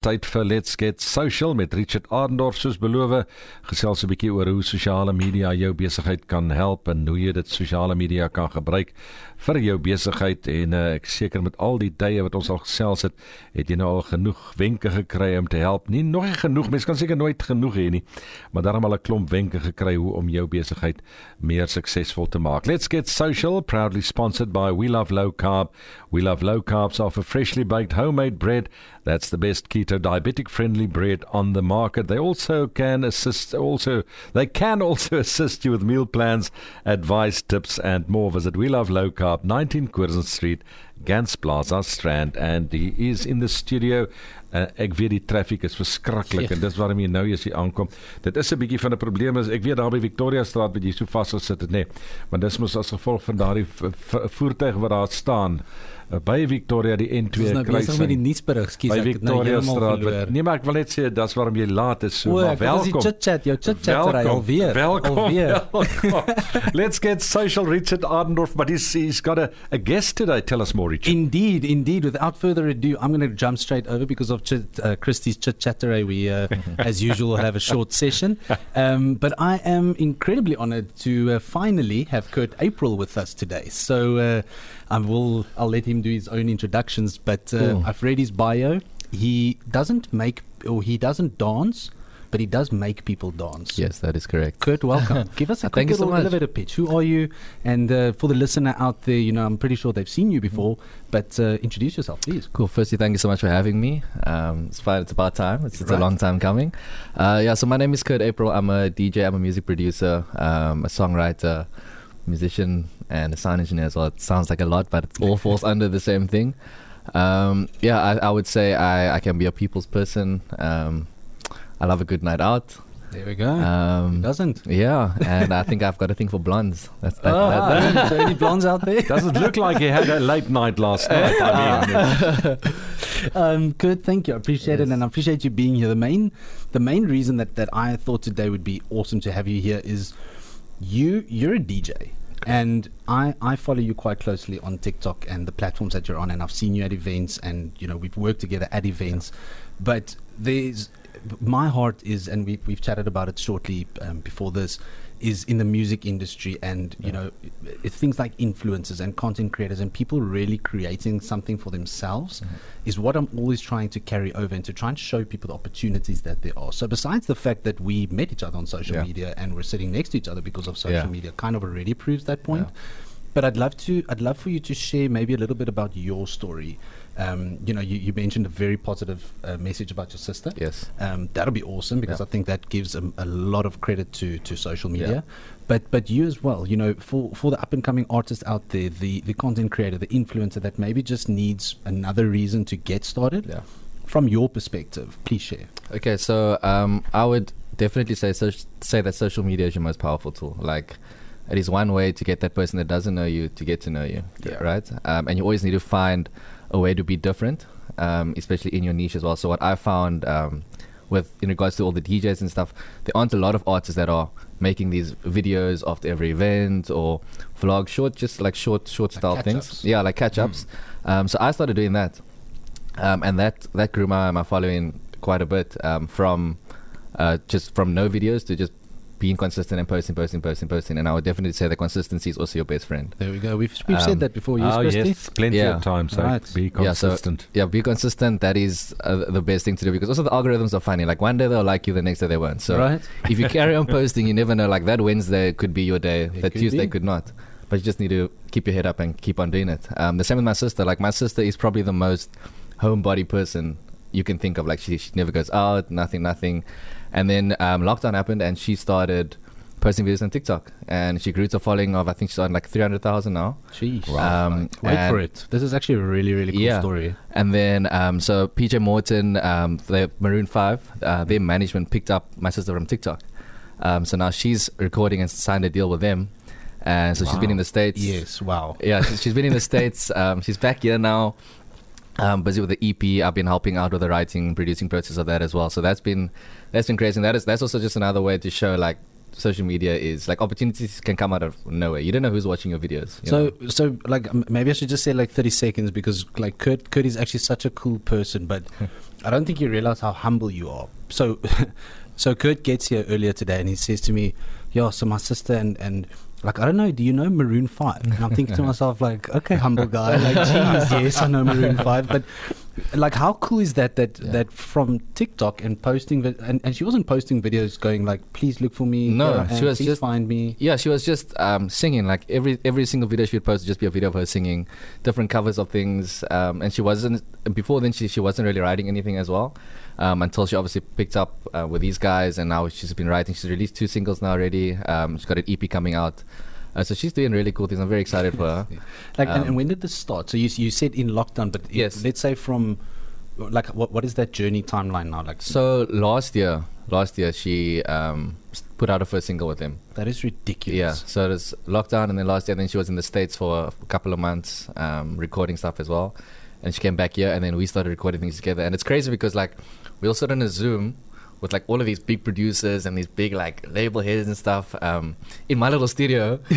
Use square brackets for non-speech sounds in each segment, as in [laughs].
Tyd vir Let's Get Social met Richard Adendorf soos beloof gesels 'n bietjie oor hoe sosiale media jou besigheid kan help en hoe jy dit sosiale media kan gebruik vir jou besigheid en uh, ek seker met al die tye wat ons al gesels het, het jy nou al genoeg wenke gekry om te help. Nie nog nie genoeg, mens kan seker nooit genoeg hê nie, maar daarom al 'n klomp wenke gekry hoe om jou besigheid meer suksesvol te maak. Let's Get Social proudly sponsored by We Love Low Carb. We Love Low Carbs offer freshly baked homemade bread that's the best keto diabetic friendly bread on the market. They also can assist also they can [laughs] also assist you with meal plans, advice, tips and more. Visit We Love Low Carb, 19 Curzon Street, Gans Plaza Strand and he is in the studio. Uh, ek weet die traffic is verskriklik ja. en dis waarom jy nou as jy aankom. Dit is 'n bietjie van 'n probleem is ek weet daar by Victoria Straat wat jy so vasgesit het nê. Nee. Want dis mos as gevolg van daardie voertuig wat daar staan. Eh, by Victoria die N2 nou kruising. Ons met die nuusberig, skus ek het nou Straat, wat, Nee, maar ek wil net sê dis waarom jy laat is so, o, maar welkom. Dis chit chat, jou chit chat ry alweer. Welkom. Alweer. [laughs] Let's get social Richard Adendorf, but he's, he's got a, a guest today. Tell us more, Richard. Indeed, indeed. Without further ado, I'm going to jump straight over because of chit, uh, Christie's chit. We, uh, [laughs] as usual, have a short session. Um, but I am incredibly honored to uh, finally have Kurt April with us today. So uh, I will, I'll let him do his own introductions, but uh, I've read his bio. He doesn't make or he doesn't dance, but he does make people dance. Yes, that is correct. Kurt, welcome. [laughs] Give us a quick little so elevator pitch. Who are you? And uh, for the listener out there, you know, I'm pretty sure they've seen you before, but uh, introduce yourself, please. Cool. Firstly, thank you so much for having me. Um, it's fine. It's about time. It's, it's right. a long time coming. Uh, yeah. So my name is Kurt April. I'm a DJ. I'm a music producer. Um, a songwriter musician and a sound engineer as well. It sounds like a lot, but it all falls [laughs] under the same thing. Um, yeah, I, I, would say I, I, can be a people's person. Um, I love a good night out. There we go. Um, doesn't? Yeah, and I think [laughs] I've got a thing for blondes. That's that. Oh, that, that. any blondes out there? Doesn't look like he had a late night last night. I mean, [laughs] um, good, thank you. I appreciate yes. it, and I appreciate you being here. The main, the main reason that, that I thought today would be awesome to have you here is you you're a DJ and I, I follow you quite closely on TikTok and the platforms that you're on, and I've seen you at events, and you know we've worked together at events. Yeah. But there's my heart is, and we, we've chatted about it shortly um, before this is in the music industry and you yeah. know it's things like influencers and content creators and people really creating something for themselves mm-hmm. is what I'm always trying to carry over and to try and show people the opportunities that there are. So besides the fact that we met each other on social yeah. media and we're sitting next to each other because of social yeah. media kind of already proves that point. But I'd love to I'd love for you to share maybe a little bit about your story um, you know, you, you, mentioned a very positive uh, message about your sister. Yes. Um, that'll be awesome because yeah. I think that gives a, a, lot of credit to, to social media. Yeah. But but you as well, you know, for, for the up and coming artist out there, the, the content creator, the influencer that maybe just needs another reason to get started. Yeah. From your perspective, please share. Okay, so um, I would definitely say so, say that social media is your most powerful tool. Like it is one way to get that person that doesn't know you to get to know you, yeah. right? Um, and you always need to find a way to be different, um, especially in your niche as well. So what I found um, with in regards to all the DJs and stuff, there aren't a lot of artists that are making these videos after every event or vlog short, just like short short like style things. Yeah, like catch ups. Mm. Um, so I started doing that, um, and that that grew my my following quite a bit um, from uh, just from no videos to just being consistent and posting, posting, posting, posting. And I would definitely say that consistency is also your best friend. There we go. We've, we've um, said that before. You, oh, yes, plenty yeah. of times. So right. be consistent. Yeah, so, yeah, be consistent. That is uh, the best thing to do because also the algorithms are funny. Like one day they'll like you, the next day they won't. So right. if you carry on [laughs] posting, you never know. Like that Wednesday could be your day. It that Tuesday be. could not. But you just need to keep your head up and keep on doing it. Um, the same with my sister. Like my sister is probably the most homebody person you can think of. Like she, she never goes out, nothing, nothing. And then um, lockdown happened, and she started posting videos on TikTok, and she grew to a following of I think she's on like three hundred thousand now. Jeez, wow. Um, Wait for it. This is actually a really really cool yeah. story. And then um, so PJ Morton, um, the Maroon Five, uh, their management picked up my sister from TikTok. Um, so now she's recording and signed a deal with them. And so wow. she's been in the States. Yes, wow. Yeah, she's been in the [laughs] States. Um, she's back here now. Um, busy with the EP. I've been helping out with the writing, producing process of that as well. So that's been that's been crazy. And that is that's also just another way to show like social media is like opportunities can come out of nowhere. You don't know who's watching your videos. you So, know? so like maybe I should just say like thirty seconds because like Kurt, Kurt is actually such a cool person, but [laughs] I don't think you realize how humble you are. So, [laughs] so Kurt gets here earlier today and he says to me, "Yo, so my sister and and." Like I don't know. Do you know Maroon Five? And I'm thinking to myself, like, okay, humble guy. Like, [laughs] geez, yes, I know Maroon Five. But like, how cool is that? That Yeah. that from TikTok and posting, vi- and, and she wasn't posting videos going like, please look for me. No, she was just- find me. Yeah, she was just um, singing. Like every every single video she would post would just be a video of her singing, different covers of things. Um, and she wasn't before then. She she wasn't really writing anything as well, um, until she obviously picked up uh, with these guys, and now she's been writing. She's released two singles now already. Um, she's got an EP coming out. Uh, so she's doing really cool things. I'm very excited for her. [laughs] Like, and, Um, and when did this start? So you you said in lockdown, but Yes. let's say from like what what is that journey timeline now? Like, So last year, last year she um, put out her first single with him. that is ridiculous. Yeah, so it was lockdown, and then last year, then she was in the states for a couple of months, um, recording stuff as well. And she came back here, and then we started recording things together. And it's crazy because like we all sit on a Zoom with like all of these big producers and these big like label heads and stuff um, in my little studio, [laughs]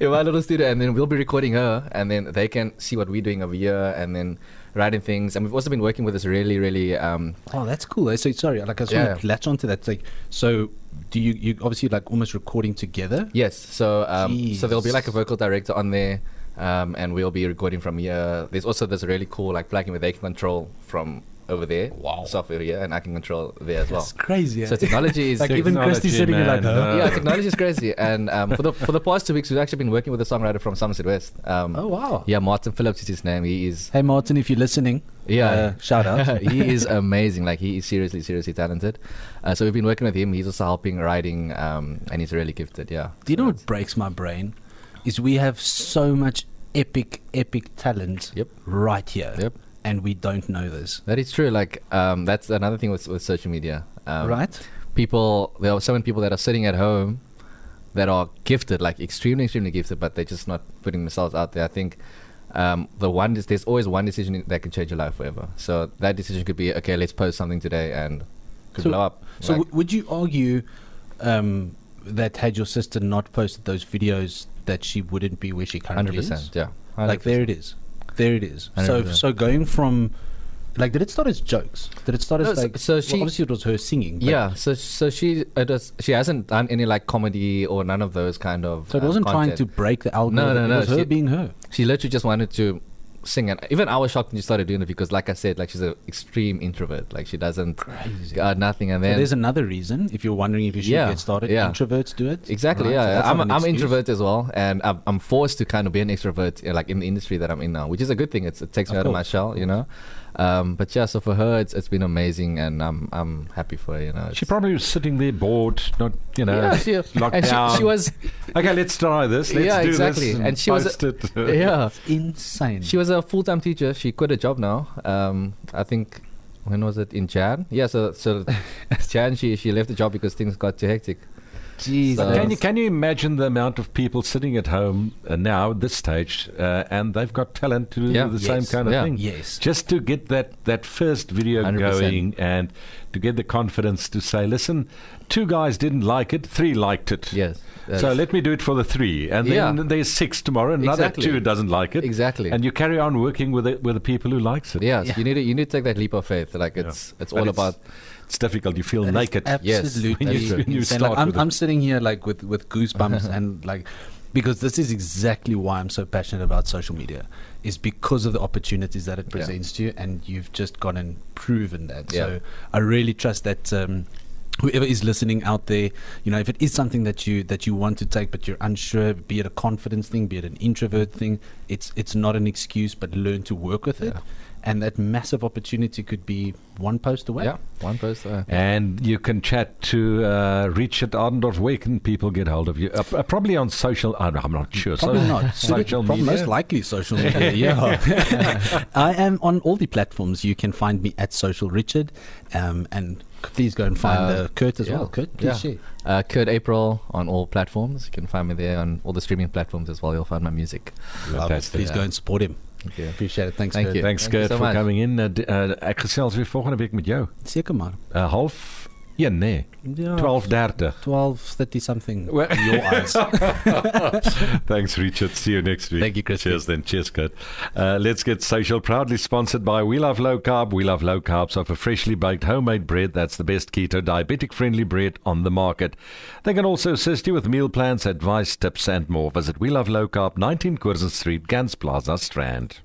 in my little studio, and then we'll be recording her, and then they can see what we're doing over here, and then writing things. And we've also been working with this really, really um, Oh, that's cool. eh? So sorry, like I just Yeah. want to latch onto that. It's like, so do you you obviously like almost recording together? Yes. So um, so there'll be like a vocal director on there, um, and we'll be recording from here. There's also this really cool like plugin where they can control from over there. Wow. Software here, and I can control there as well. It's crazy. eh? So technology is [laughs] like even Technology, Christy sitting here like, man, huh? uh, yeah, technology is crazy. And um, for the for the past two weeks, we've actually been working with a songwriter from Somerset West. Um, Oh wow. Yeah, Martin Phillips is his name. He is Hey Martin, if you're listening, yeah. uh, shout out. [laughs] he is amazing. Like he is seriously, seriously talented. Uh, so we've been working with him. He's also helping writing, um, and he's really gifted. Yeah. Do you So know it's- what breaks my brain? Is we have so much epic, epic talent Yep. right here, Yep. And we don't know this. That is true. Like um, that's another thing with with social media. Um, right? People, there are so many people that are sitting at home that are gifted, like extremely, extremely gifted, but they're just not putting themselves out there. I think um, the one is there's always one decision that can change your life forever. So that decision could be okay. Let's post something today and could So- blow up. So Like, w- would you argue um, that had your sister not posted those videos, that she wouldn't be where she currently hundred is? percent, yeah. 100%. Like there it is, there it is. So 100%. so going from like did it start as jokes? Did it start as No, like so well, she- obviously it was her singing. Yeah, so so she it does, she hasn't done any like comedy or none of those kind of. So it uh, wasn't trying to break the algorithm. no, no, no, was her she- being her. She literally just wanted to sing, and even I was shocked when she started doing it because, like I said, like she's an extreme introvert. Like she doesn't Crazy. uh, nothing, and So then there's another reason. If you're wondering if you should Yeah, get started, yeah. introverts do it. Exactly. right? Yeah, that's I'm an I'm excuse. introvert as well, and I'm, I'm forced to kind of be an extrovert, uh, like in the industry that I'm in now, which is a good thing. It's, it takes me Of out of my shell, you know. Um, but yeah, so for her, it's it's been amazing, and I'm I'm happy for her. You know, She probably was sitting there bored, not you know. yeah, she, locked and she, down. she was okay. Let's try this. Let's Yeah, do exactly. this. And she was a- post it. [laughs] yeah. Insane. She was a full time teacher. She quit her job now. Um, I think when was it in Jan? Yeah, so so [laughs] Jan she she left the job because things got too hectic. Jeez. So- Can you can you imagine the amount of people sitting at home uh, now at this stage, uh, and they've got talent to do Yeah. the same kind of Yeah. thing? Yes. Just to get that that first video 100%. going and to get the confidence to say, listen, two guys didn't like it, three liked it. Yes. So let me do it for the three, and then Yeah. there's six tomorrow. and Another Exactly. two doesn't like it, exactly. and you carry on working with the, with the people who likes it. Yes. Yeah. you need to, you need to take that leap of faith. Like Yeah. it's it's all it's- about It's difficult. You feel That naked. Yes, Absolutely. is. When you [laughs] start Like, I'm. I'm sitting here like with, with goosebumps [laughs] and like because this is exactly why I'm so passionate about social media is because of the opportunities that it Yeah. presents to you and you've just gone and proven that. Yeah. So I really trust that um, whoever is listening out there, you know, if it is something that you that you want to take but you're unsure, be it a confidence thing, be it an introvert thing, it's it's not an excuse but learn to work with it. Yeah. And that massive opportunity could be one post away. yeah one post. Uh, And you can chat to uh, Richard Adendorff. Where can people get hold of you? Uh, uh, probably on social. Uh, I'm not sure. Probably so, not. Social Prob- media. Most likely social media. yeah. [laughs] [laughs] I am on all the platforms. You can find me at Social Richard, um, and please go and find Uh, uh, Kurt as yeah. well. Kurt, please Yeah. share. uh, Kurt April on all platforms. You can find me there on all the streaming platforms as well. You'll find my music. Fantastic. Please go and support him. Thank you. Appreciate it. Thanks, Thank Kurt. you. Thanks, Thank you Gert, so for much. coming in. Uh, d- uh, weer volgende week met jou. Seker maar. Uh, half Ja, nee. Yeah. 12:30. 12, 30 something. Well- in your eyes. [laughs] Thanks, Richard. See you next week. Thank you, Chris. Cheers, then. Cheers, Kurt. Uh, let's get social. Proudly sponsored by We Love Low Carb. We Love Low Carbs offer freshly baked homemade bread. That's the best keto diabetic friendly bread on the market. They can also assist you with meal plans, advice, tips, and more. Visit We Love Low Carb, 19 Curzon Street, Gans Plaza, Strand.